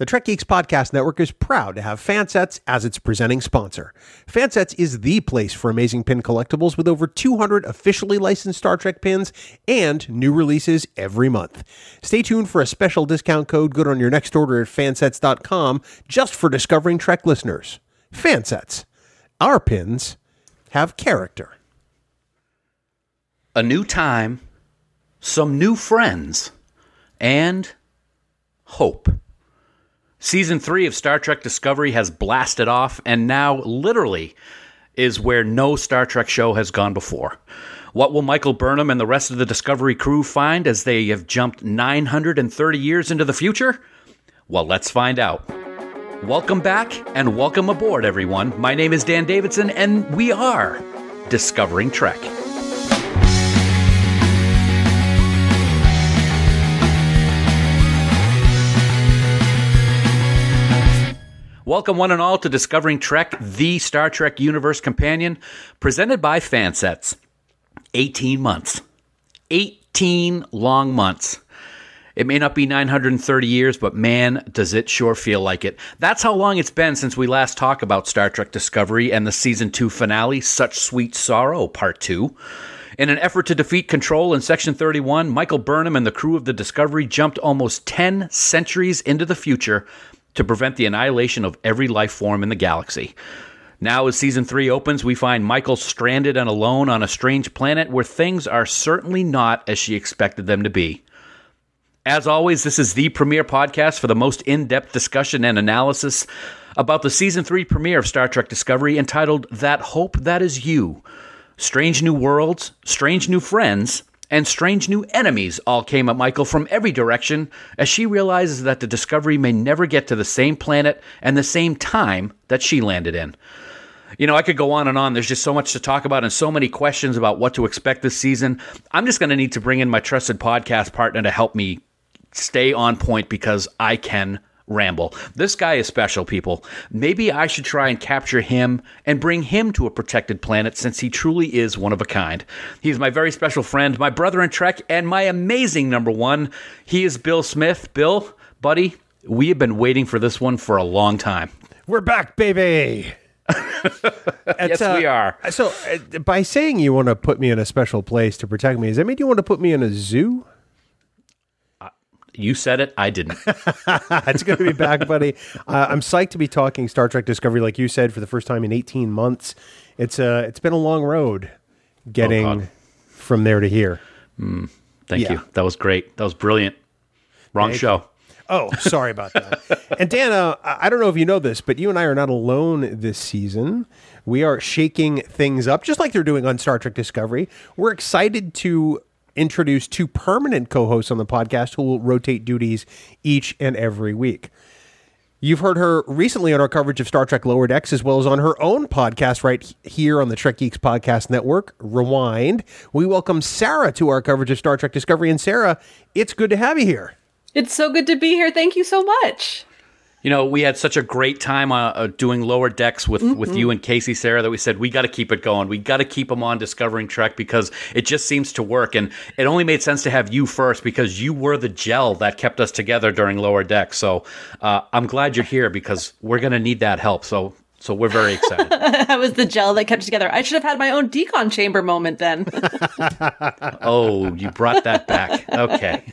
The Trek Geeks Podcast Network is proud to have Fansets as its presenting sponsor. Fansets is the place for amazing pin collectibles with over 200 officially licensed Star Trek pins and new releases every month. Stay tuned for a special discount code good on your next order at fansets.com just for Discovering Trek listeners. Fansets. Our pins have character. A new time, some new friends, and hope. Season three of Star Trek Discovery has blasted off, and now literally is where no Star Trek show has gone before. What will Michael Burnham and the rest of the Discovery crew find as they have jumped 930 years into the future? Well, let's find out. Welcome back and welcome aboard, everyone. My name is Dan Davidson, and we are Discovering Trek. Welcome, one and all, to Discovering Trek, the Star Trek Universe Companion, presented by Fansets. 18 months. 18 long months. It may not be 930 years, but man, does it sure feel like it. That's how long it's been since we last talked about Star Trek Discovery and the season 2 finale, Such Sweet Sorrow, Part 2. In an effort to defeat Control in Section 31, Michael Burnham and the crew of the Discovery jumped almost 10 centuries into the future to prevent the annihilation of every life form in the galaxy. Now, as season three opens, we find Michael stranded and alone on a strange planet where things are certainly not as she expected them to be. As always, this is the premiere podcast for the most in depth discussion and analysis about the season three premiere of Star Trek Discovery entitled That Hope That Is You. Strange new worlds, strange new friends, and strange new enemies all came at Michael from every direction as she realizes that the Discovery may never get to the same planet and the same time that she landed in. You know, I could go on and on. There's just so much to talk about and so many questions about what to expect this season. I'm just going to need to bring in my trusted podcast partner to help me stay on point because I can ramble. This guy is special, people. Maybe I should try and capture him and bring him to a protected planet since he truly is one of a kind. He's my very special friend, my brother in Trek, and my amazing number one. He is Bill Smith. Bill, buddy, we have been waiting for this one for a long time. We're back, baby. yes, uh, we are. So, uh, by saying you want to put me in a special place to protect me, does that mean you want to put me in a zoo? You said it. I didn't. it's good to be back, buddy. Uh, I'm psyched to be talking Star Trek Discovery, like you said, for the first time in 18 months. It's uh, it's been a long road getting oh, from there to here. Mm, thank yeah. you. That was great. That was brilliant. Wrong thank show. You. Oh, sorry about that. and Dana, I don't know if you know this, but you and I are not alone this season. We are shaking things up, just like they're doing on Star Trek Discovery. We're excited to introduce two permanent co hosts on the podcast who will rotate duties each and every week. You've heard her recently on our coverage of Star Trek Lower Decks, as well as on her own podcast right here on the Trek Geeks Podcast Network, Rewind. We welcome Sarah to our coverage of Star Trek Discovery. And Sarah, it's good to have you here. It's so good to be here. Thank you so much. You know, we had such a great time uh, uh, doing lower decks with, mm-hmm. with you and Casey Sarah that we said we got to keep it going. We got to keep them on Discovering Trek because it just seems to work. And it only made sense to have you first because you were the gel that kept us together during lower decks. So uh, I'm glad you're here because we're going to need that help. So so we're very excited. that was the gel that kept together. I should have had my own decon chamber moment then. oh, you brought that back. Okay.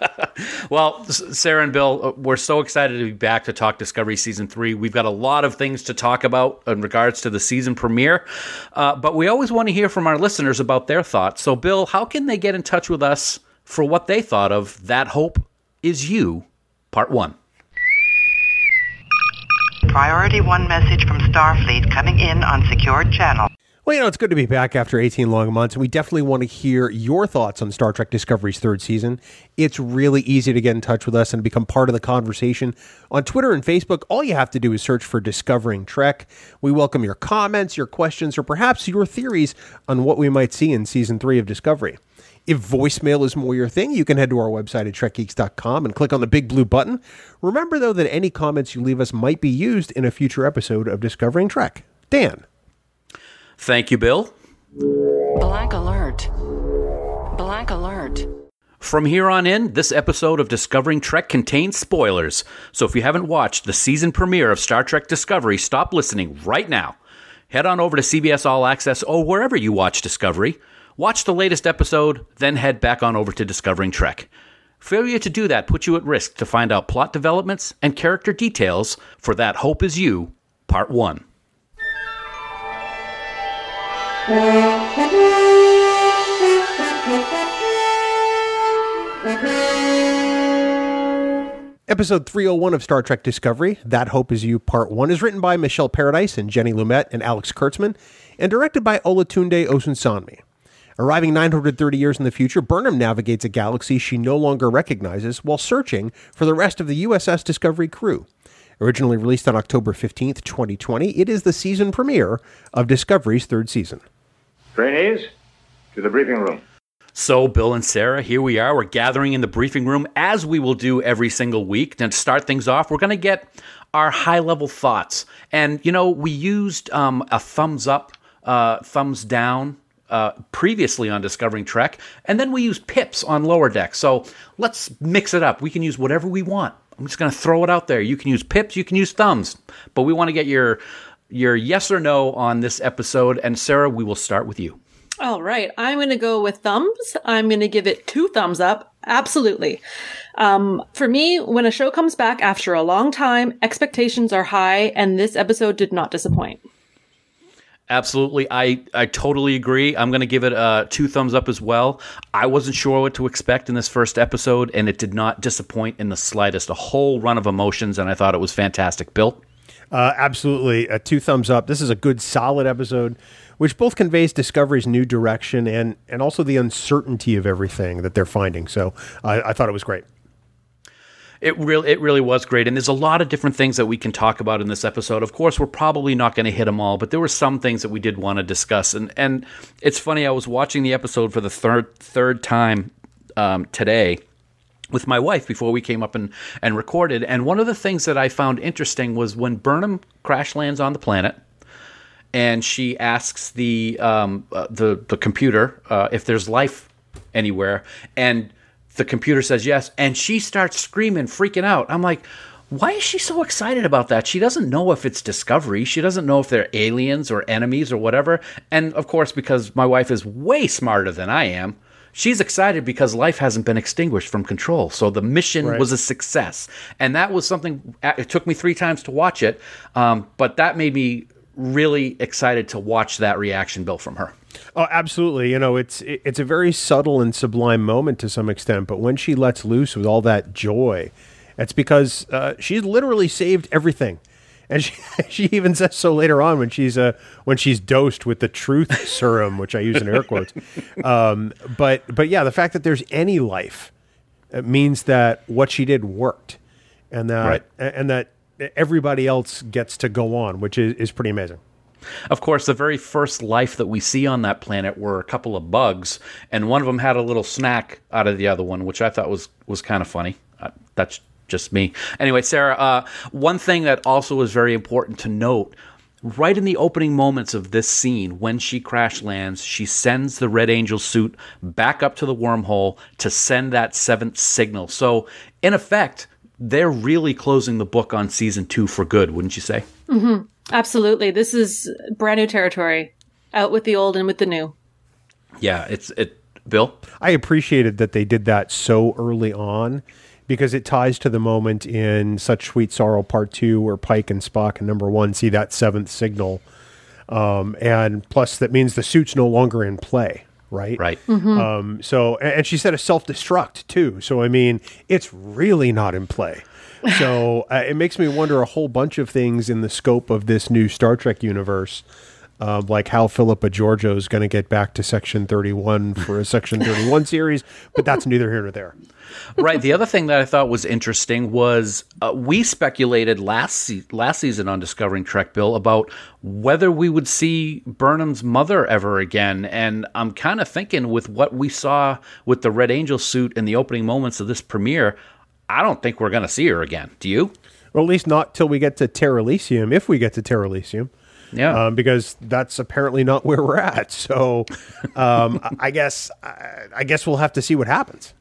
well, Sarah and Bill, uh, we're so excited to be back to talk Discovery Season 3. We've got a lot of things to talk about in regards to the season premiere, uh, but we always want to hear from our listeners about their thoughts. So, Bill, how can they get in touch with us for what they thought of That Hope Is You, Part 1? Priority 1 message from Starfleet coming in on secured channel. Well, you know, it's good to be back after 18 long months, and we definitely want to hear your thoughts on Star Trek Discovery's third season. It's really easy to get in touch with us and become part of the conversation. On Twitter and Facebook, all you have to do is search for Discovering Trek. We welcome your comments, your questions, or perhaps your theories on what we might see in season three of Discovery. If voicemail is more your thing, you can head to our website at trekgeeks.com and click on the big blue button. Remember, though, that any comments you leave us might be used in a future episode of Discovering Trek. Dan. Thank you, Bill. Black alert. Black alert. From here on in, this episode of Discovering Trek contains spoilers. So if you haven't watched the season premiere of Star Trek Discovery, stop listening right now. Head on over to CBS All Access or wherever you watch Discovery. Watch the latest episode, then head back on over to Discovering Trek. Failure to do that puts you at risk to find out plot developments and character details for That Hope Is You, Part 1. Episode 301 of Star Trek Discovery, That Hope Is You Part 1, is written by Michelle Paradise and Jenny Lumet and Alex Kurtzman, and directed by Olatunde Osunsanmi. Arriving 930 years in the future, Burnham navigates a galaxy she no longer recognizes while searching for the rest of the USS Discovery crew. Originally released on October 15th, 2020, it is the season premiere of Discovery's third season. Trainees, to the briefing room. So, Bill and Sarah, here we are. We're gathering in the briefing room as we will do every single week. And to start things off, we're going to get our high level thoughts. And, you know, we used um, a thumbs up, uh, thumbs down uh, previously on Discovering Trek, and then we use pips on Lower Deck. So let's mix it up. We can use whatever we want. I'm just going to throw it out there. You can use pips, you can use thumbs, but we want to get your your yes or no on this episode. And Sarah, we will start with you. All right. I'm going to go with thumbs. I'm going to give it two thumbs up. Absolutely. Um, for me, when a show comes back after a long time, expectations are high, and this episode did not disappoint. Absolutely, I, I totally agree. I'm going to give it uh, two thumbs up as well. I wasn't sure what to expect in this first episode, and it did not disappoint in the slightest. A whole run of emotions, and I thought it was fantastic. Bill? Uh, absolutely, uh, two thumbs up. This is a good, solid episode, which both conveys Discovery's new direction and and also the uncertainty of everything that they're finding. So I thought it was great. It really, it really was great, and there's a lot of different things that we can talk about in this episode. Of course, we're probably not going to hit them all, but there were some things that we did want to discuss. And and it's funny, I was watching the episode for the third third time um, today with my wife before we came up and, and recorded. And one of the things that I found interesting was when Burnham crash lands on the planet, and she asks the um, uh, the the computer uh, if there's life anywhere, and the computer says yes, and she starts screaming, freaking out. I'm like, why is she so excited about that? She doesn't know if it's discovery. She doesn't know if they're aliens or enemies or whatever. And of course, because my wife is way smarter than I am, she's excited because life hasn't been extinguished from control. So the mission Right. was a success. And that was something, it took me three times to watch it, um, but that made me really excited to watch that reaction built from her. Oh, absolutely. You know, it's it's a very subtle and sublime moment to some extent, but when she lets loose with all that joy, it's because uh, she's literally saved everything. And she, she even says so later on when she's uh, when she's dosed with the truth serum, which I use in air quotes. Um, but but yeah, the fact that there's any life means that what she did worked, and that Right. and that everybody else gets to go on, which is, is pretty amazing. Of course, the very first life that we see on that planet were a couple of bugs, and one of them had a little snack out of the other one, which I thought was was kind of funny. Uh, that's just me. Anyway, Sarah, uh, one thing that also is very important to note. Right in the opening moments of this scene, when she crash lands, she sends the Red Angel suit back up to the wormhole to send that seventh signal. So, in effect, they're really closing the book on season two for good, wouldn't you say? Absolutely. This is brand new territory. Out with the old and with the new. Yeah, it's it. Bill. I appreciated that they did that so early on because it ties to the moment in Such Sweet Sorrow Part Two where Pike and Spock and Number One see that seventh signal, um, and plus that means the suit's no longer in play, right? Right. Um, so, and and she said a self destruct too. So, I mean, it's really not in play. So, uh, it makes me wonder a whole bunch of things in the scope of this new Star Trek universe. Like how Philippa Georgiou is going to get back to Section 31 for a Section 31 series, but that's neither here nor there. right. The other thing that I thought was interesting was uh, we speculated last se- last season on Discovering Trek Bill about whether we would see Burnham's mother ever again, and I'm kind of thinking with what we saw with the Red Angel suit in the opening moments of this premiere, I don't think we're going to see her again. Do you? Or at least not till we get to Terralysium, if we get to Terralysium. Yeah. um, because that's apparently not where we're at. So, um, I- guess I, I guess we'll have to see what happens.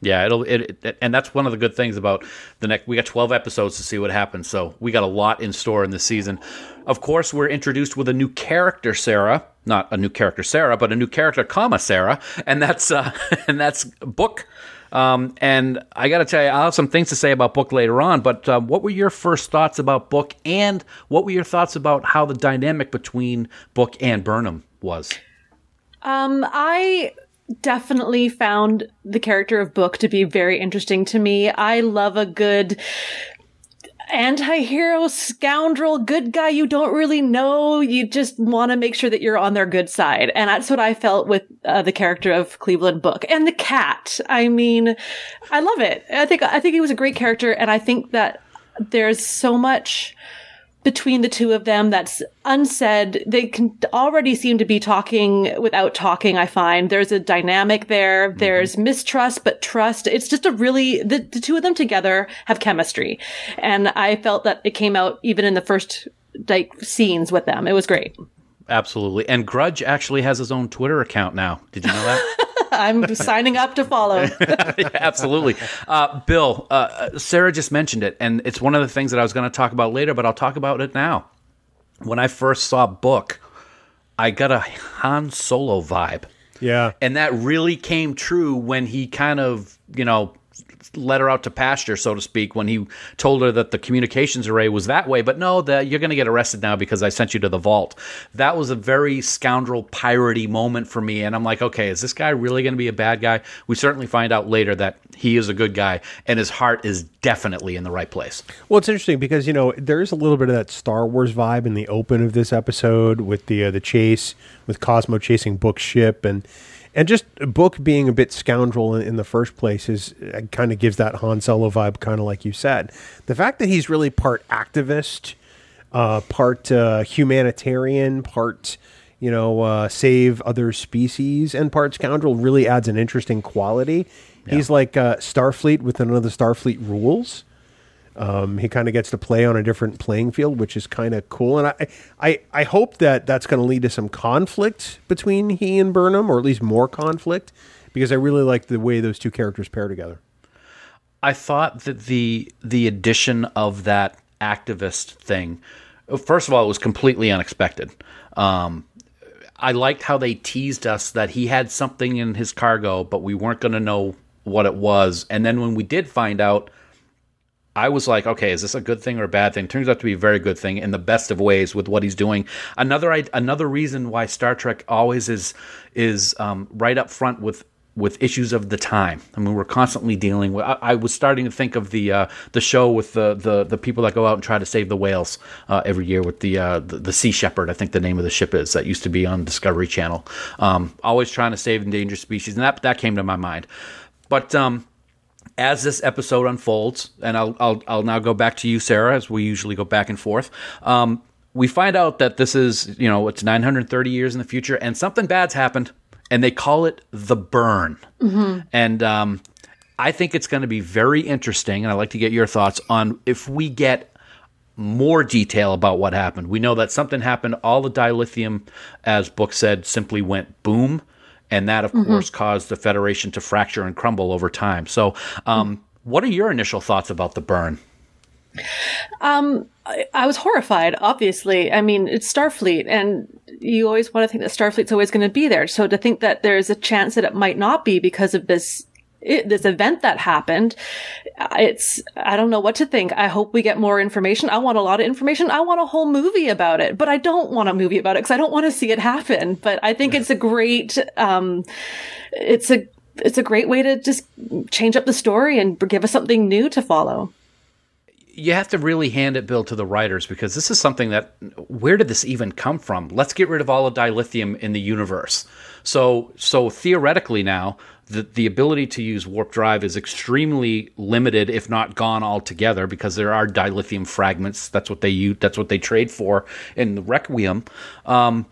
Yeah, it'll it, it and that's one of the good things about the next. We got twelve episodes to see what happens, so we got a lot in store in this season. Of course, we're introduced with a new character, Sarah. Not a new character, Sarah, but a new character, comma Sarah, and that's uh, and that's Book. Um, and I got to tell you, I'll have some things to say about Book later on. But um, what were your first thoughts about Book, and what were your thoughts about how the dynamic between Book and Burnham was? Um, I definitely found the character of Book to be very interesting to me. I love a good anti-hero scoundrel good guy you don't really know. You just want to make sure that you're on their good side. And that's what i felt with uh, the character of cleveland book. And the cat. I mean i love it. I think i think he was a great character. And i think that there's so much between the two of them that's unsaid. They can already seem to be talking without talking, I find. There's a dynamic there. Mm-hmm. There's mistrust, but trust. It's just a really, the, the two of them together have chemistry. And I felt that it came out even in the first like scenes with them. It was great. Absolutely. And Grudge actually has his own Twitter account now. Did you know that? I'm signing up to follow. yeah, absolutely. Uh, Bill, uh, Sarah just mentioned it, and it's one of the things that I was going to talk about later, but I'll talk about it now. When I first saw Book, I got a Han Solo vibe. Yeah. And that really came true when he kind of, you know, let her out to pasture, so to speak, when he told her that the communications array was that way. But no, that you're going to get arrested now because I sent you to the vault. That was a very scoundrel piratey moment for me, and I'm like, okay, is this guy really going to be a bad guy? We certainly find out later that he is a good guy, and his heart is definitely in the right place. Well, it's interesting because you know there is a little bit of that Star Wars vibe in the open of this episode with the uh, the chase with Cosmo chasing Book ship and and just Book being a bit scoundrel in, in the first place is uh, kind of gives that Han Solo vibe, kind of like you said. The fact that he's really part activist, uh, part uh, humanitarian, part you know uh, save other species, and part scoundrel really adds an interesting quality. Yeah. He's like uh, Starfleet with another Starfleet rules. Um, he kind of gets to play on a different playing field, which is kind of cool. And I, I, I hope that that's going to lead to some conflict between he and Burnham, or at least more conflict, because I really like the way those two characters pair together. I thought that the the addition of that activist thing, first of all, it was completely unexpected. Um, I liked how they teased us that he had something in his cargo, but we weren't going to know what it was. And then when we did find out I was like, okay, is this a good thing or a bad thing? Turns out to be a very good thing in the best of ways with what he's doing. Another another reason why Star Trek always is is um, right up front with with issues of the time. I mean, we're constantly dealing with. I, I was starting to think of the uh, the show with the, the the people that go out and try to save the whales uh, every year with the, uh, the, the Sea Shepherd. I think the name of the ship is that used to be on Discovery Channel. Um, always trying to save endangered species, and that that came to my mind. But um, as this episode unfolds, and I'll, I'll, I'll now go back to you, Sarah, as we usually go back and forth. Um, we find out that this is, you know, it's 930 years in the future, and something bad's happened, and they call it the burn. Mm-hmm. And um, I think it's going to be very interesting, and I'd like to get your thoughts on if we get more detail about what happened. We know that something happened. All the dilithium, as Book said, simply went boom and that, of mm-hmm. course, caused the Federation to fracture and crumble over time. So, um, what are your initial thoughts about the burn? Um, I, I, was horrified. Obviously, I mean it's Starfleet, and you always want to think that Starfleet's always going to be there. So to think that there's a chance that it might not be because of this it, this event that happened. It's, I don't know what to think. I hope we get more information. I want a lot of information. I want a whole movie about it, but I don't want a movie about it because I don't want to see it happen. But I think it's a great, um, it's a, it's a great way to just change up the story and give us something new to follow you have to really hand it, Bill, to the writers because this is something that where did this even come from? Let's get rid of all the dilithium in the universe. So, so theoretically now, the, the ability to use warp drive is extremely limited, if not gone altogether, because there are dilithium fragments. That's what they use. That's what they trade for in the Requiem. Um,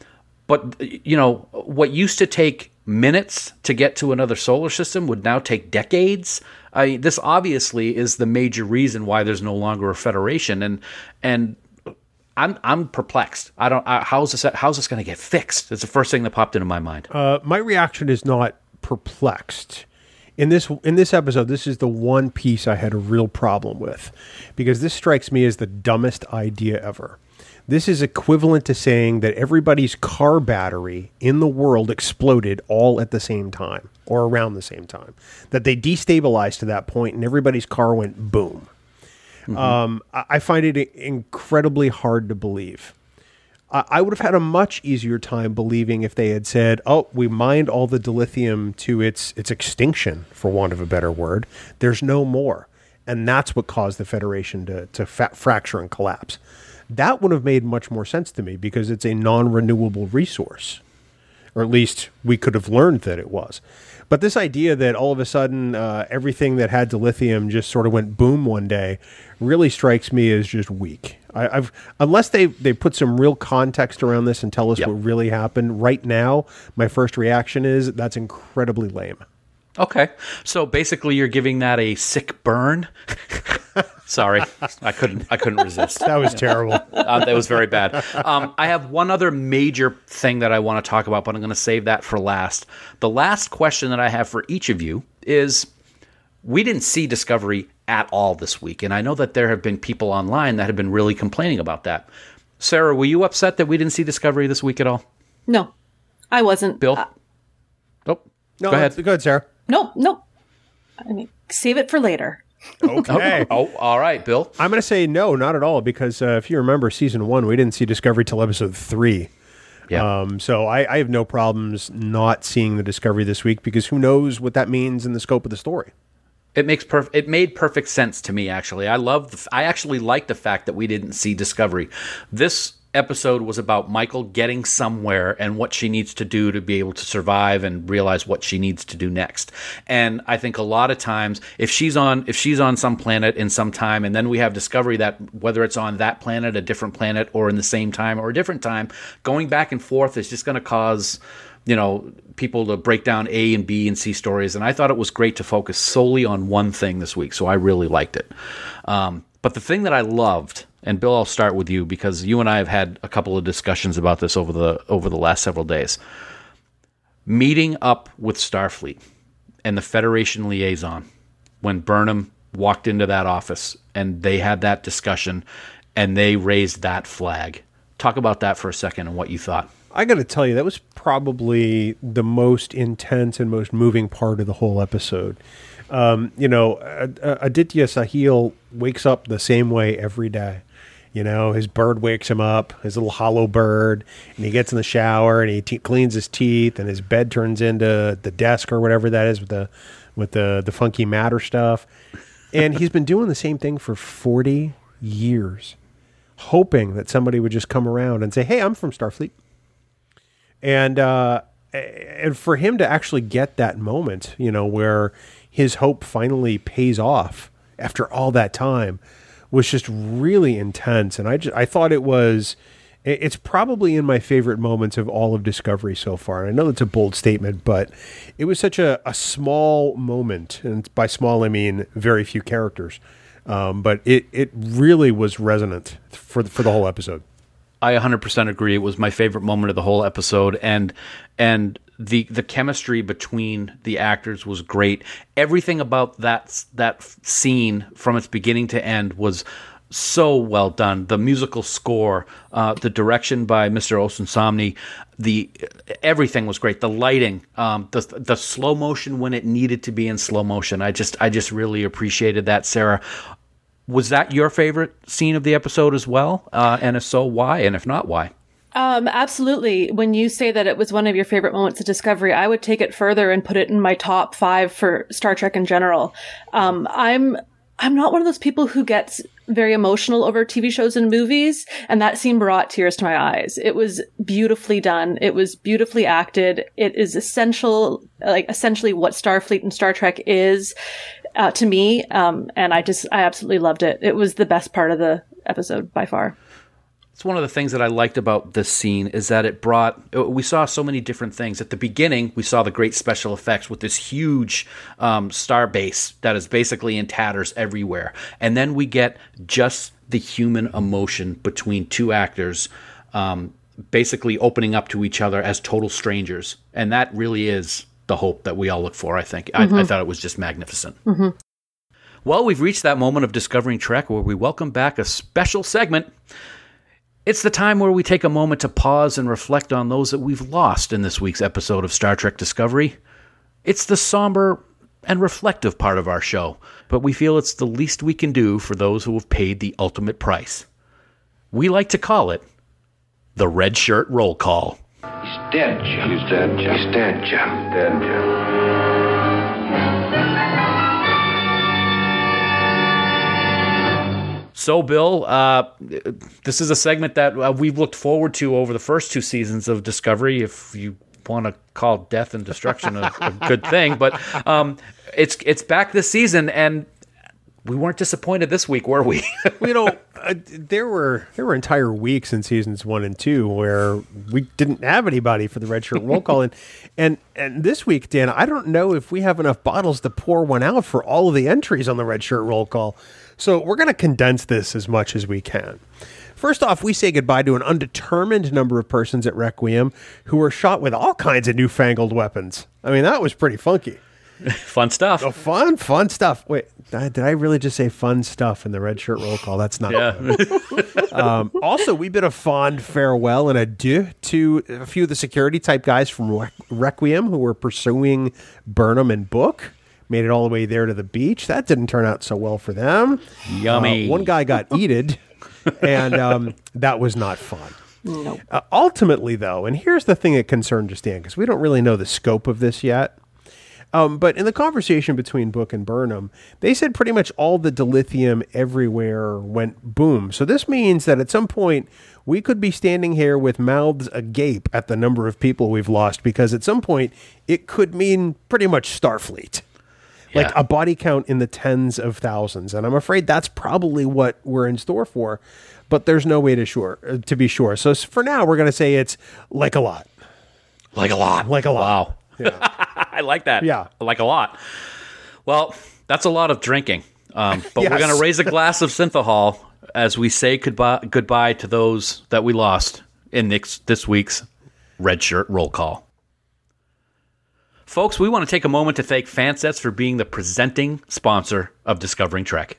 but you know what used to take minutes to get to another solar system would now take decades. I, this obviously is the major reason why there's no longer a federation, and and I'm I'm perplexed. I don't. Uh, how's this? How's this going to get fixed? That's the first thing that popped into my mind. Uh, my reaction is not perplexed. in this in this episode, this is the one piece I had a real problem with because this strikes me as the dumbest idea ever. This is equivalent to saying that everybody's car battery in the world exploded all at the same time or around the same time. That they destabilized to that point and everybody's car went boom. Um, I find it incredibly hard to believe. I I would have had a much easier time believing if they had said, "Oh, we mined all the dilithium to its its extinction, for want of a better word. There's no more," and that's what caused the Federation to to fa- fracture and collapse. That would have made much more sense to me because it's a non-renewable resource, or at least we could have learned that it was. But this idea that all of a sudden uh, everything that had dilithium just sort of went boom one day really strikes me as just weak. I, I've unless they they put some real context around this and tell us Yep. what really happened. Right now, my first reaction is that's incredibly lame. Okay. So basically, you're giving that a sick burn. Sorry, I couldn't. I couldn't resist. That was terrible. Uh, that was very bad. Um, I have one other major thing that I want to talk about, but I'm going to save that for last. The last question that I have for each of you is: We didn't see Discovery at all this week, and I know that there have been people online that have been really complaining about that. Sarah, were you upset that we didn't see Discovery this week at all? No, I wasn't. Bill? Uh, Oh, No, go ahead. Go ahead, Sarah. No, no. I mean, save it for later. Okay. Oh, all right, Bill. I'm going to say no, not at all, because uh, if you remember season one, we didn't see Discovery till episode three. Yeah. Um, so I, I have no problems not seeing the Discovery this week because who knows what that means in the scope of the story. It makes perf- it made perfect sense to me actually. I love the f- I actually like the fact that we didn't see Discovery. This episode was about Michael getting somewhere and what she needs to do to be able to survive and realize what she needs to do next. And I think a lot of times if she's on if she's on some planet in some time and then we have Discovery that whether it's on that planet, a different planet or in the same time or a different time, going back and forth is just going to cause you know people to break down A and B and C stories, and I thought it was great to focus solely on one thing this week. So I really liked it. Um, but the thing that I loved, and Bill, I'll start with you because you and I have had a couple of discussions about this over the over the last several days. Meeting up with Starfleet and the Federation liaison when Burnham walked into that office and they had that discussion and they raised that flag. Talk about that for a second and what you thought. I got to tell you, that was probably the most intense and most moving part of the whole episode. Um, you know, Ad- Ad- Aditya Sahil wakes up the same way every day. You know, his bird wakes him up, his little hollow bird, and he gets in the shower and he te- cleans his teeth, and his bed turns into the desk or whatever that is with the with the the funky matter stuff. And he's been doing the same thing for forty years, hoping that somebody would just come around and say, "Hey, I'm from Starfleet." and uh, and for him to actually get that moment, you know, where his hope finally pays off after all that time, was just really intense. And I just, I thought it was. It's probably in my favorite moments of all of Discovery so far. And I know that's a bold statement, but it was such a, a small moment. And by small, I mean very few characters. Um, but it, it really was resonant for, for the whole episode. I 100% agree. It was my favorite moment of the whole episode, and and the the chemistry between the actors was great. Everything about that that scene from its beginning to end was so well done. The musical score, uh, the direction by Mr. Osunsanmi, the everything was great. The lighting, um, the the slow motion when it needed to be in slow motion. I just I just really appreciated that, Sarah. Was that your favorite scene of the episode as well? Uh, and if so, why? And if not, why? Um, absolutely. When you say that it was one of your favorite moments of Discovery, I would take it further and put it in my top five for Star Trek in general. Um, I'm I'm not one of those people who gets very emotional over TV shows and movies, and that scene brought tears to my eyes. It was beautifully done. It was beautifully acted. It is essential, like essentially what Starfleet and Star Trek is uh, to me. Um, and I just I absolutely loved it. It was the best part of the episode by far. It's one of the things that I liked about this scene is that it brought. We saw so many different things. At the beginning, we saw the great special effects with this huge um, star base that is basically in tatters everywhere, and then we get just the human emotion between two actors, um, basically opening up to each other as total strangers, and that really is the hope that we all look for. I think I, I thought it was just magnificent. Well, we've reached that moment of discovering Trek where we welcome back a special segment. It's the time where we take a moment to pause and reflect on those that we've lost in this week's episode of Star Trek Discovery. It's the somber and reflective part of our show, but we feel it's the least we can do for those who have paid the ultimate price. We like to call it the Red Shirt Roll Call. He's dead, Jim. He's dead, Jim. He's dead, Jim. Dead, Jim. So, Bill, uh, this is a segment that uh, we've looked forward to over the first two seasons of Discovery. If you want to call death and destruction a, a good thing, but um, it's it's back this season, and we weren't disappointed this week, were we? you know, uh, there were there were entire weeks in seasons one and two where we didn't have anybody for the red shirt roll call, and and and this week, Dan, I don't know if we have enough bottles to pour one out for all of the entries on the red shirt roll call. So we're going to condense this as much as we can. First off, we say goodbye to an undetermined number of persons at Requiem who were shot with all kinds of newfangled weapons. I mean, that was pretty funky. Fun stuff. Oh, fun, fun stuff. Wait, did I really just say fun stuff in the red shirt roll call? That's not. Yeah. Um, also, we bid a fond farewell and adieu to a few of the security type guys from Requ- Requiem who were pursuing Burnham and Book. Made it all the way there to the beach. That didn't turn out so well for them. Yummy. Uh, one guy got eated, and um, that was not fun. Nope. Uh, ultimately, though, and here's the thing that concerned Justin, because we don't really know the scope of this yet. Um, but in the conversation between Book and Burnham, they said pretty much all the dilithium everywhere went boom. So this means that at some point we could be standing here with mouths agape at the number of people we've lost, because at some point it could mean pretty much Starfleet. Like a body count in the tens of thousands, and I'm afraid that's probably what we're in store for. But there's no way to sure uh, to be sure. So for now, we're going to say it's like a lot. like a lot. Like a lot. Wow. I like that. Yeah. I like a lot. Well, that's a lot of drinking. Um, but we're going to raise a glass of synthahol as we say goodbye, goodbye to those that we lost in this, this week's Red Shirt Roll Call. Folks, we want to take a moment to thank Fansets for being the presenting sponsor of Discovering Trek.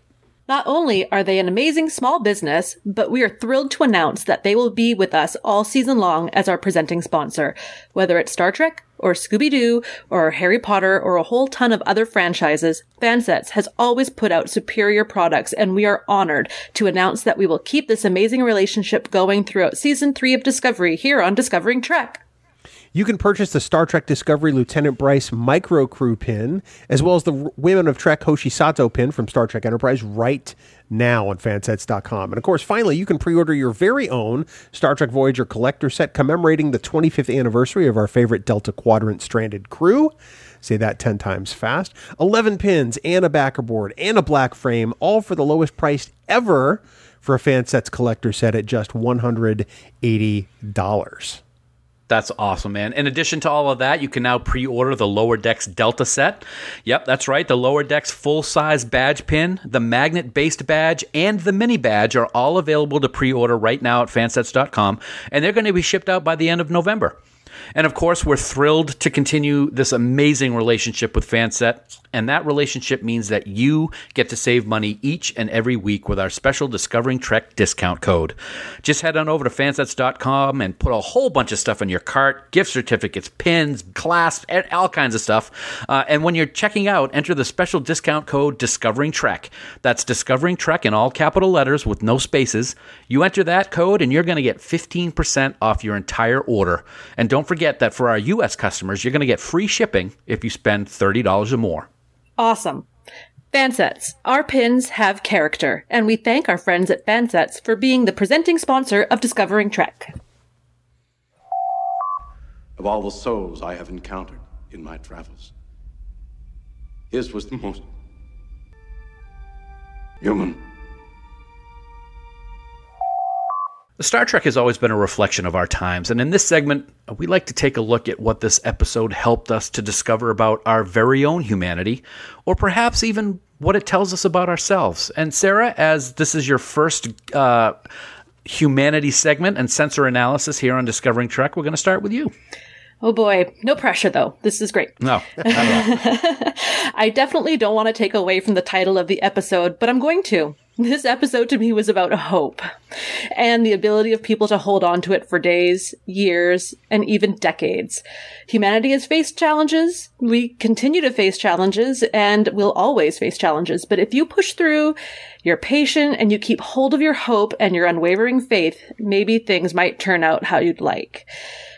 Not only are they an amazing small business, but we are thrilled to announce that they will be with us all season long as our presenting sponsor. Whether it's Star Trek, or Scooby Doo, or Harry Potter, or a whole ton of other franchises, Fansets has always put out superior products, and we are honored to announce that we will keep this amazing relationship going throughout season three of Discovery here on Discovering Trek. You can purchase the Star Trek Discovery Lieutenant Bryce Micro Crew pin, as well as the Women of Trek Hoshi Sato pin from Star Trek Enterprise right now on fansets.com. And of course, finally, you can pre order your very own Star Trek Voyager collector set commemorating the 25th anniversary of our favorite Delta Quadrant stranded crew. Say that 10 times fast. 11 pins and a backer board and a black frame, all for the lowest price ever for a Fansets collector set at just $180. That's awesome, man. In addition to all of that, you can now pre order the Lower Decks Delta set. Yep, that's right. The Lower Decks full size badge pin, the magnet based badge, and the mini badge are all available to pre order right now at fansets.com, and they're going to be shipped out by the end of November. And of course, we're thrilled to continue this amazing relationship with Fanset. And that relationship means that you get to save money each and every week with our special Discovering Trek discount code. Just head on over to fansets.com and put a whole bunch of stuff in your cart gift certificates, pins, clasps, all kinds of stuff. Uh, and when you're checking out, enter the special discount code Discovering Trek. That's Discovering Trek in all capital letters with no spaces. You enter that code and you're going to get 15% off your entire order. And don't forget that for our U.S. customers, you're going to get free shipping if you spend $30 or more. Awesome. Fansets. Our pins have character, and we thank our friends at Fansets for being the presenting sponsor of Discovering Trek. of all the souls I have encountered in my travels. His was the most human. Star Trek has always been a reflection of our times, and in this segment, we like to take a look at what this episode helped us to discover about our very own humanity, or perhaps even what it tells us about ourselves. And Sarah, as this is your first uh, humanity segment and sensor analysis here on Discovering Trek, we're going to start with you. Oh boy, no pressure though. This is great. No, not at all. I definitely don't want to take away from the title of the episode, but I'm going to. This episode to me was about hope and the ability of people to hold on to it for days, years, and even decades. Humanity has faced challenges. We continue to face challenges and will always face challenges. But if you push through, you're patient and you keep hold of your hope and your unwavering faith, maybe things might turn out how you'd like.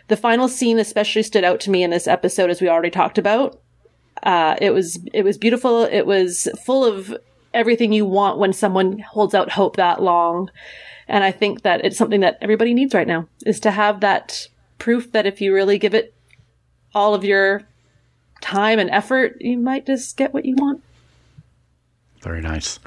The final scene especially stood out to me in this episode, as we already talked about. Uh, it was it was beautiful. It was full of everything you want when someone holds out hope that long. And I think that it's something that everybody needs right now is to have that proof that if you really give it all of your time and effort, you might just get what you want. Very nice.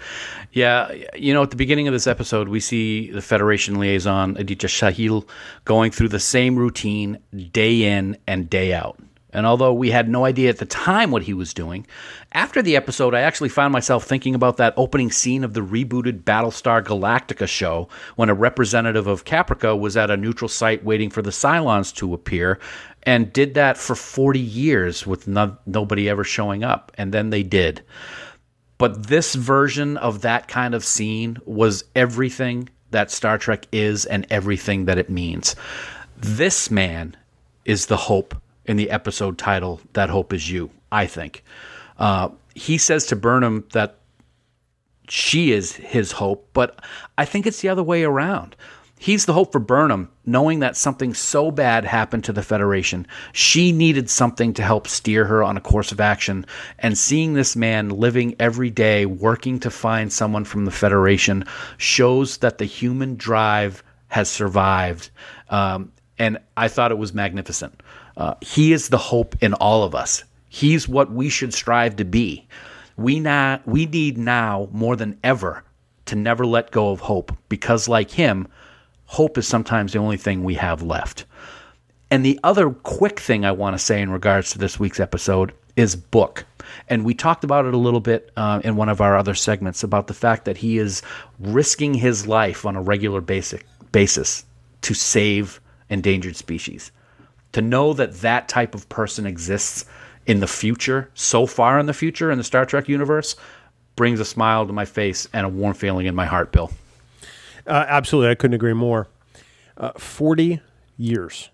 Yeah, you know, at the beginning of this episode, we see the Federation liaison, Aditya Sahil, going through the same routine day in and day out. And although we had no idea at the time what he was doing, after the episode, I actually found myself thinking about that opening scene of the rebooted Battlestar Galactica show when a representative of Caprica was at a neutral site waiting for the Cylons to appear and did that for 40 years with no- nobody ever showing up. And then they did. But this version of that kind of scene was everything that Star Trek is and everything that it means. This man is the hope in the episode title, That Hope Is You, I think. Uh, he says to Burnham that she is his hope, but I think it's the other way around. He's the hope for Burnham, knowing that something so bad happened to the Federation. She needed something to help steer her on a course of action, and seeing this man living every day working to find someone from the Federation shows that the human drive has survived. Um, and I thought it was magnificent. Uh, he is the hope in all of us. He's what we should strive to be. We now we need now more than ever to never let go of hope because like him, hope is sometimes the only thing we have left. And the other quick thing I want to say in regards to this week's episode is book. And we talked about it a little bit uh, in one of our other segments about the fact that he is risking his life on a regular basic basis to save endangered species. To know that that type of person exists in the future, so far in the future in the Star Trek universe, brings a smile to my face and a warm feeling in my heart, Bill. Uh, absolutely, I couldn't agree more. Uh, Forty years.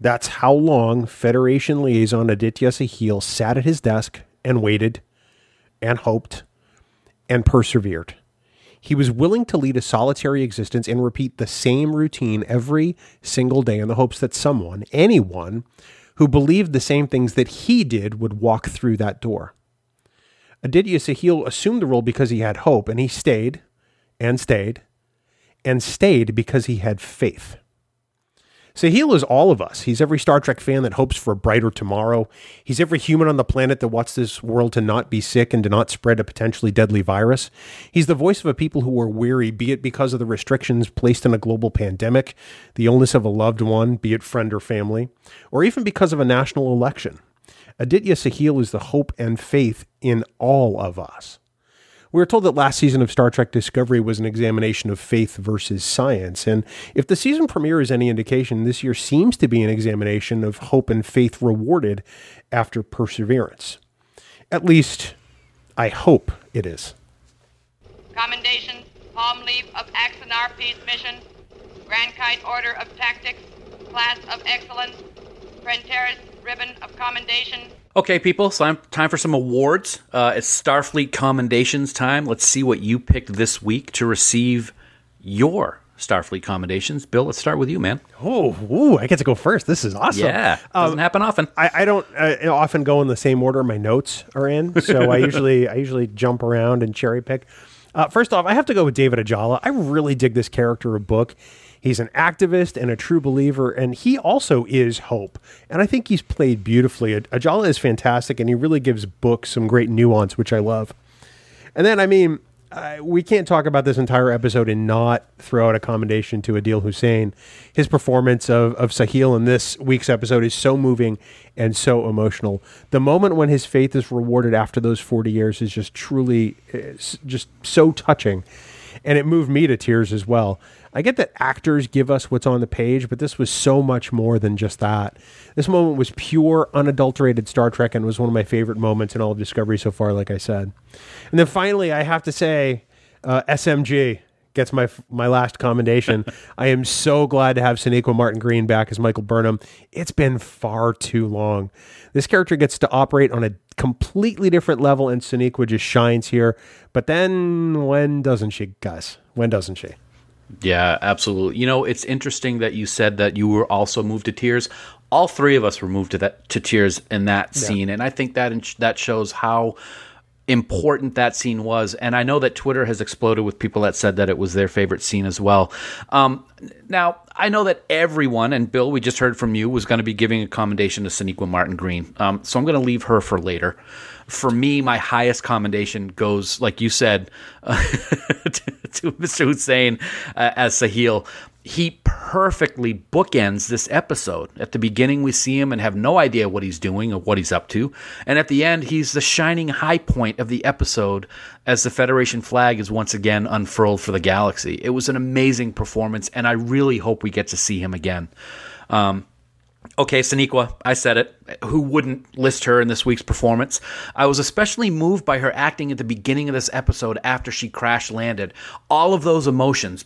That's how long Federation liaison Aditya Sahil sat at his desk and waited, and hoped, and persevered. He was willing to lead a solitary existence and repeat the same routine every single day in the hopes that someone, anyone, who believed the same things that he did would walk through that door. Aditya Sahil assumed the role because he had hope, and he stayed and stayed and stayed because he had faith. Sahil is all of us. He's every Star Trek fan that hopes for a brighter tomorrow. He's every human on the planet that wants this world to not be sick and to not spread a potentially deadly virus. He's the voice of a people who are weary, be it because of the restrictions placed in a global pandemic, the illness of a loved one, be it friend or family, or even because of a national election. Aditya Sahil is the hope and faith in all of us. We were told that last season of Star Trek Discovery was an examination of faith versus science. And if the season premiere is any indication, this year seems to be an examination of hope and faith rewarded after perseverance. At least, I hope it is. Commendations, palm leaf of Axanar Peace Mission, Grankite Order of Tactics, Class of Excellence, Prantares Ribbon of Commendation, Okay, people, so I'm, time for some awards. Uh, it's Starfleet Commendations time. Let's see what you picked this week to receive your Starfleet Commendations. Bill, let's start with you, man. Oh, ooh, I get to go first. This is awesome. Yeah, doesn't happen often. I, I don't uh, often go in the same order my notes are in, so I usually I usually jump around and cherry pick. Uh, first off, I have to go with David Ajala. I really dig this character of book. He's an activist and a true believer, and he also is hope. And I think he's played beautifully. Ajala is fantastic, and he really gives book some great nuance, which I love. And then, I mean, uh, we can't talk about this entire episode and not throw out a commendation to Adil Hussain. His performance of, of Sahil in this week's episode is so moving and so emotional. The moment when his faith is rewarded after those 40 years is just truly just so touching. And it moved me to tears as well. I get that actors give us what's on the page, but this was so much more than just that. This moment was pure, unadulterated Star Trek and was one of my favorite moments in all of Discovery so far, like I said. And then finally, I have to say, uh, SMG gets my my last commendation. I am so glad to have Sonequa Martin Green back as Michael Burnham. It's been far too long. This character gets to operate on a completely different level, and Sonequa just shines here. But then, when doesn't she, Gus? When doesn't she? Yeah, absolutely. You know, it's interesting that you said that you were also moved to tears. All three of us were moved to that to tears in that scene, and I think that that shows how important that scene was. And I know that Twitter has exploded with people that said that it was their favorite scene as well. Um, now, I know that everyone, and Bill, we just heard from you, was going to be giving a commendation to Sonequa Martin Green. Um, so I'm going to leave her for later. For me, my highest commendation goes, like you said, uh, to, to, Mr. Hussain uh, as Sahil he perfectly bookends this episode. At the beginning, we see him and have no idea what he's doing or what he's up to. And at the end, he's the shining high point of the episode as the Federation flag is once again unfurled for the galaxy. It was an amazing performance, and I really hope we get to see him again. Um, Okay, Sonequa, I said it. Who wouldn't list her in this week's performance? I was especially moved by her acting at the beginning of this episode after she crash landed. All of those emotions,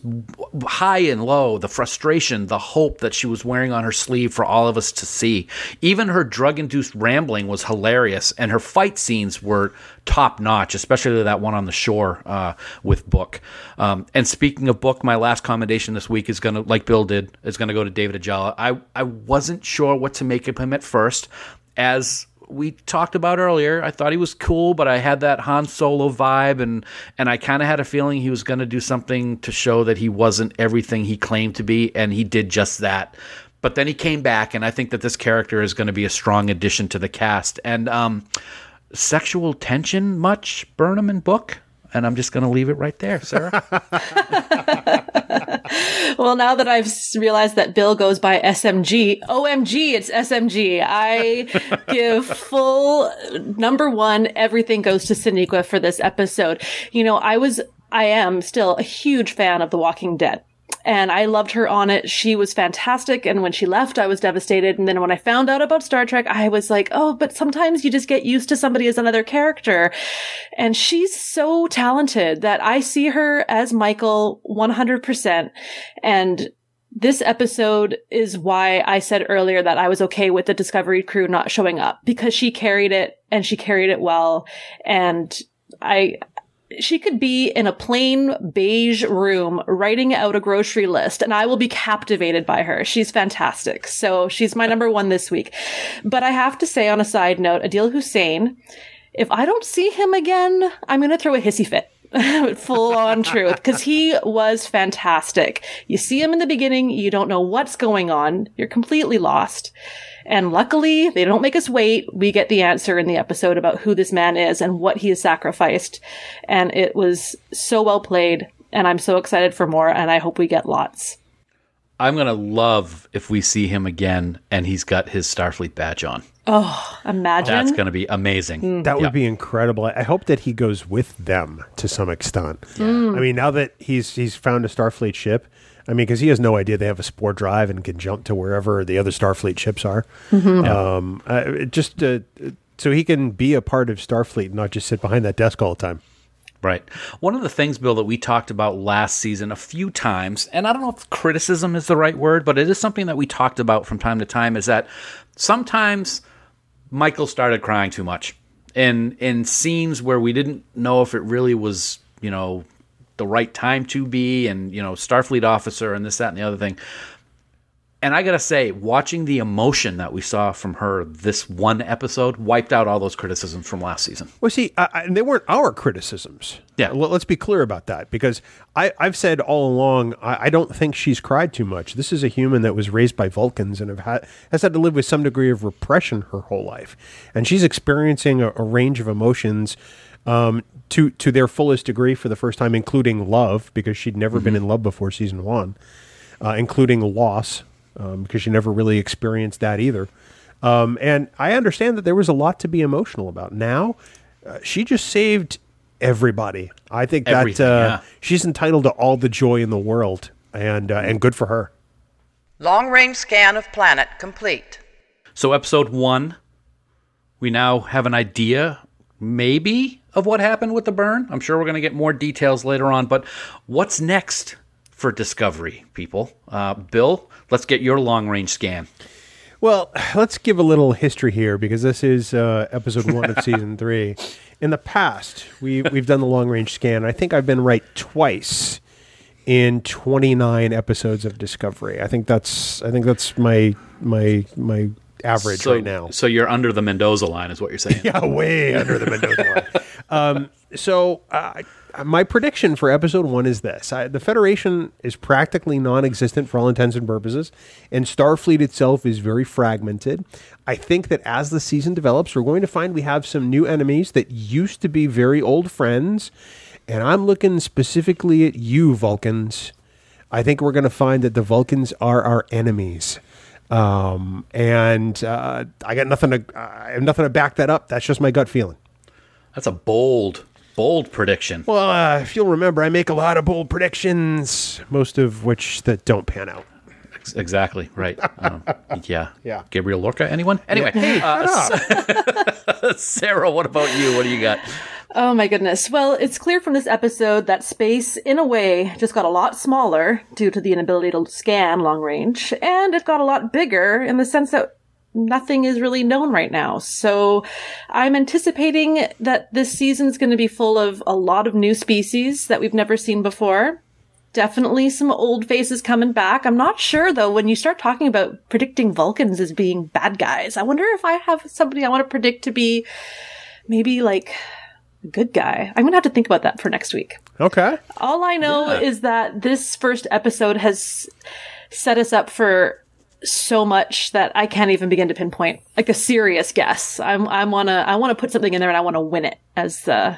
high and low, the frustration, the hope that she was wearing on her sleeve for all of us to see. Even her drug induced rambling was hilarious, and her fight scenes were top notch, especially that one on the shore uh, with Book. Um, and speaking of Book, my last commendation this week is going to, like Bill did, is going to go to David Ajala. I, I wasn't sure what to make of him at first. As we talked about earlier, I thought he was cool, but I had that Han Solo vibe, and and I kind of had a feeling he was going to do something to show that he wasn't everything he claimed to be, and he did just that. But then he came back, and I think that this character is going to be a strong addition to the cast. And um, sexual tension much, Burnham and Book? And I'm just going to leave it right there, Sarah. well, now that I've realized that Bill goes by SMG, OMG, it's SMG. I give full number one, everything goes to Sonequa for this episode. You know, I was, I am still a huge fan of The Walking Dead and I loved her on it. She was fantastic. And when she left, I was devastated. And then when I found out about Star Trek, I was like, oh, but sometimes you just get used to somebody as another character. And she's so talented that I see her as Michael 100%. And this episode is why I said earlier that I was okay with the Discovery crew not showing up because she carried it and she carried it well. And I, she could be in a plain beige room writing out a grocery list and I will be captivated by her. She's fantastic. So she's my number one this week. But I have to say on a side note, Adil Hussain, if I don't see him again, I'm going to throw a hissy fit. Full on truth. Because he was fantastic. You see him in the beginning, you don't know what's going on, you're completely lost. And luckily, they don't make us wait. We get the answer in the episode about who this man is and what he has sacrificed. And it was so well played. And I'm so excited for more. And I hope we get lots. I'm going to love if we see him again and he's got his Starfleet badge on. Oh, imagine. That's going to be amazing. Mm. That would be incredible. I hope that he goes with them to some extent. Yeah. Mm. I mean, now that he's he's found a Starfleet ship, I mean, because he has no idea they have a spore drive and can jump to wherever the other Starfleet ships are. Mm-hmm. Um, uh, just uh, so he can be a part of Starfleet, and not just sit behind that desk all the time. Right. One of the things, Bill, that we talked about last season a few times, and I don't know if criticism is the right word, but it is something that we talked about from time to time, is that sometimes Michael started crying too much. In in scenes where we didn't know if it really was, you know, the right time to be and you know starfleet officer and this that and the other thing and I gotta say, watching the emotion that we saw from her this one episode wiped out all those criticisms from last season. Well, see, I, I, they weren't our criticisms. Yeah, well, let's be clear about that because I, have said all along I, I, don't think she's cried too much. This is a human that was raised by Vulcans and have had, has had to live with some degree of repression her whole life, and she's experiencing a, a range of emotions um, to to their fullest degree for the first time, including love because she'd never mm-hmm. been in love before season one, uh, including loss um, because she never really experienced that either. Um, and I understand that there was a lot to be emotional about. Now, uh, she just saved everybody. I think Everything, that uh, yeah. she's entitled to all the joy in the world and uh, and good for her. Long range scan of planet complete. So, episode one, we now have an idea, maybe, of what happened with the burn. I'm sure we're going to get more details later on. But what's next for Discovery, people? Uh, Bill, let's get your long range scan. Well, let's give a little history here because this is uh, episode one of season three. In the past, we we've done the long range scan. I think I've been right twice in 29 episodes of Discovery. I think that's I think that's my my my average so, right now. So you're under the Mendoza line, is what you're saying? Yeah, way under the Mendoza line. Um, so uh, my prediction for episode one is this: I, the Federation is practically non-existent for all intents and purposes, and Starfleet itself is very fragmented. I think that as the season develops, we're going to find we have some new enemies that used to be very old friends, and I'm looking specifically at you, Vulcans. I think we're going to find that the Vulcans are our enemies. Um, and uh, I got nothing to, I have nothing to back that up. That's just my gut feeling. That's a bold, bold prediction. Well, uh, if you'll remember, I make a lot of bold predictions, most of which that don't pan out. Ex- Exactly right. Um, yeah. Yeah. Gabriel Lorca. Anyone? Anyway, uh, Sarah, what about you? What do you got? Oh my goodness. Well, it's clear from this episode that space, in a way, just got a lot smaller due to the inability to scan long range, and it got a lot bigger in the sense that nothing is really known right now. So I'm anticipating that this season's going to be full of a lot of new species that we've never seen before. Definitely some old faces coming back. I'm not sure though, when you start talking about predicting Vulcans as being bad guys, I wonder if I have somebody I want to predict to be maybe like a good guy. I'm going to have to think about that for next week. Okay. All I know Yeah. is that this first episode has set us up for so much that I can't even begin to pinpoint like a serious guess. I'm I want to I want to put something in there and I want to win it as uh,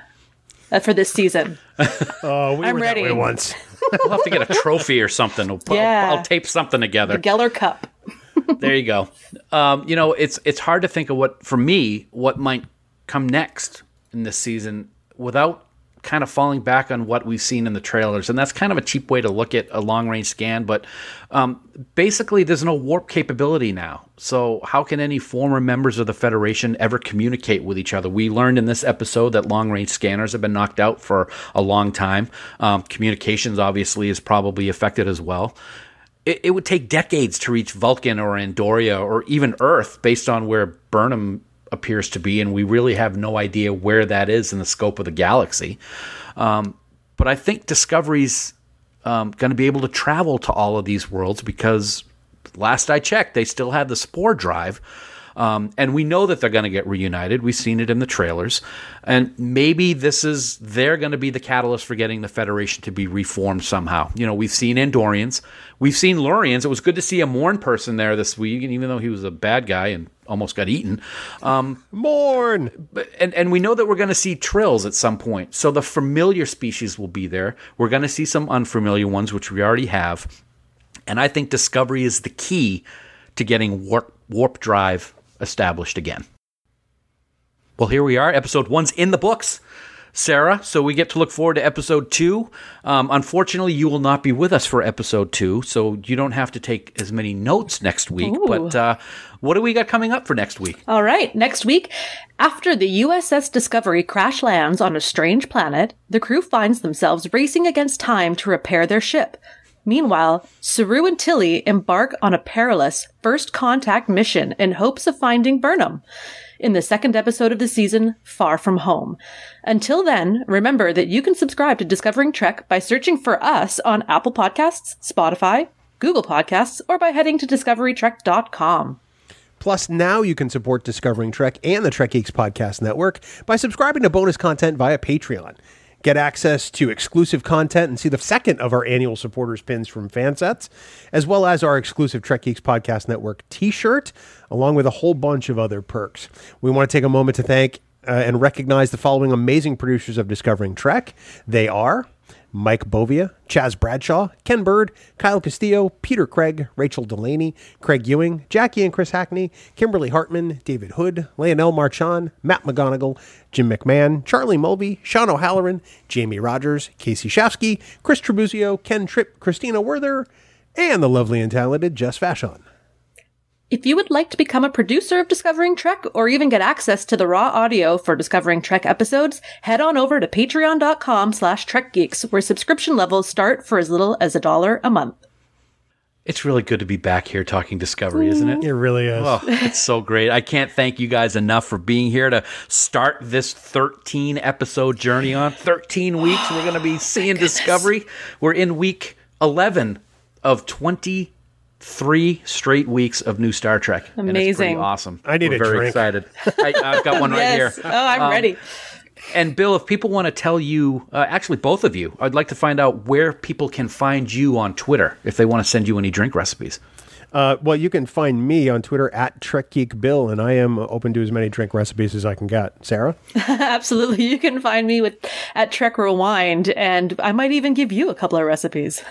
uh, for this season. Oh, we I'm were ready. that way once. We'll have to get a trophy or something. We'll, I'll- Yeah. I'll, tape something together. The Geller Cup. there you go. Um, you know, it's it's hard to think of what for me what might come next in this season without kind of falling back on what we've seen in the trailers, and that's kind of a cheap way to look at a long range scan. But um, basically, there's no warp capability now. So how can any former members of the Federation ever communicate with each other? We learned in this episode that long range scanners have been knocked out for a long time. Um, communications obviously is probably affected as well it, it would take decades to reach Vulcan or Andoria or even Earth based on where Burnham appears to be, and we really have no idea where that is in the scope of the galaxy. Um, but I think Discovery's um, going to be able to travel to all of these worlds because last I checked, they still have the spore drive. Um, and we know that they're going to get reunited. We've seen it in the trailers. And maybe this is, they're going to be the catalyst for getting the Federation to be reformed somehow. You know, we've seen Andorians, we've seen Lurians. It was good to see a Morn person there this week, and even though he was a bad guy and almost got eaten. Um, Morn. but, and, and we know that we're going to see trills at some point. So the familiar species will be there. We're going to see some unfamiliar ones, which we already have. And I think Discovery is the key to getting warp, warp drive established again. Well, here we are. Episode one's in the books. Sarah, so we get to look forward to episode two. Um, unfortunately, you will not be with us for episode two, so you don't have to take as many notes next week. Ooh. But uh, what do we got coming up for next week? All right, next week, after the USS Discovery crash lands on a strange planet, the crew finds themselves racing against time to repair their ship. Meanwhile, Saru and Tilly embark on a perilous first contact mission in hopes of finding Burnham in the second episode of the season, Far From Home. Until then, remember that you can subscribe to Discovering Trek by searching for us on Apple Podcasts, Spotify, Google Podcasts, or by heading to discoverytrek.com. Plus, now you can support Discovering Trek and the Trek Geeks Podcast Network by subscribing to bonus content via Patreon. Get access to exclusive content and see the second of our annual supporters pins from Fansets, as well as our exclusive Trek Geeks Podcast Network t shirt, along with a whole bunch of other perks. We want to take a moment to thank uh, and recognize the following amazing producers of Discovering Trek. They are Mike Bovia, Chaz Bradshaw, Ken Bird, Kyle Castillo, Peter Craig, Rachel Delaney, Craig Ewing, Jackie and Chris Hackney, Kimberly Hartman, David Hood, Leonel Marchand, Matt McGonigal, Jim McMahon, Charlie Mulvey, Sean O'Halloran, Jamie Rogers, Casey Shafsky, Chris Tribuzio, Ken Tripp, Christina Werther, and the lovely and talented Jess Vashon. If you would like to become a producer of Discovering Trek or even get access to the raw audio for Discovering Trek episodes, head on over to patreon.com slash trekgeeks where subscription levels start for as little as a dollar a month. It's really good to be back here talking Discovery, isn't it? It really is. Oh, it's so great. I can't thank you guys enough for being here to start this 13 episode journey on 13 weeks. We're going to be seeing oh Discovery. We're in week 11 of 23 straight weeks of new Star Trek. And it's pretty Amazing. awesome. I need We're a very drink. excited. I, I've got one right yes. here. Oh, I'm Um, ready. And Bill, if people want to tell you, uh, actually both of you, I'd like to find out where people can find you on Twitter if they want to send you any drink recipes. Uh, well, you can find me on Twitter at Trek Geek Bill, and I am open to as many drink recipes as I can get. Sarah? Absolutely. You can find me with at Trek Rewind, and I might even give you a couple of recipes.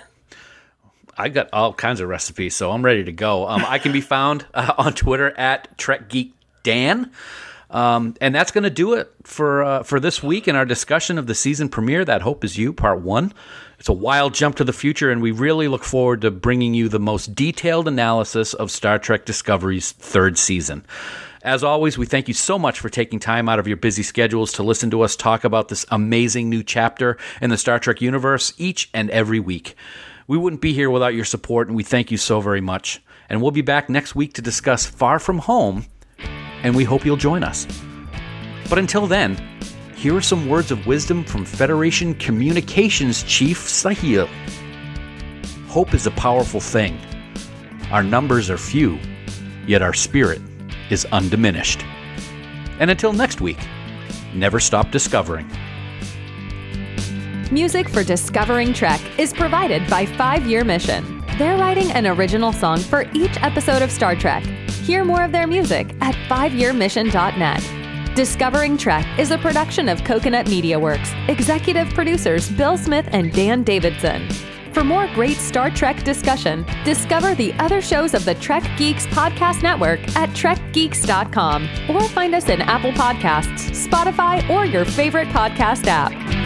I got all kinds of recipes, so I'm ready to go. Um, I can be found uh, on Twitter at TrekGeekDan. Um, and that's going to do it for uh, for this week in our discussion of the season premiere. That Hope is You, Part One. It's a wild jump to the future, and we really look forward to bringing you the most detailed analysis of Star Trek Discovery's third season. As always, we thank you so much for taking time out of your busy schedules to listen to us talk about this amazing new chapter in the Star Trek universe each and every week. We wouldn't be here without your support, and we thank you so very much. And we'll be back next week to discuss Far From Home, and we hope you'll join us. But until then, here are some words of wisdom from Federation Communications Chief Sahil. Hope is a powerful thing. Our numbers are few, yet our spirit is undiminished. And until next week, never stop discovering. Music for Discovering Trek is provided by Five Year Mission. They're writing an original song for each episode of Star Trek. Hear more of their music at fiveyearmission.net. Discovering Trek is a production of Coconut Media Works. Executive producers Bill Smith and Dan Davidson. For more great Star Trek discussion, discover the other shows of the Trek Geeks Podcast Network at trekgeeks.com or find us in Apple Podcasts, Spotify, or your favorite podcast app.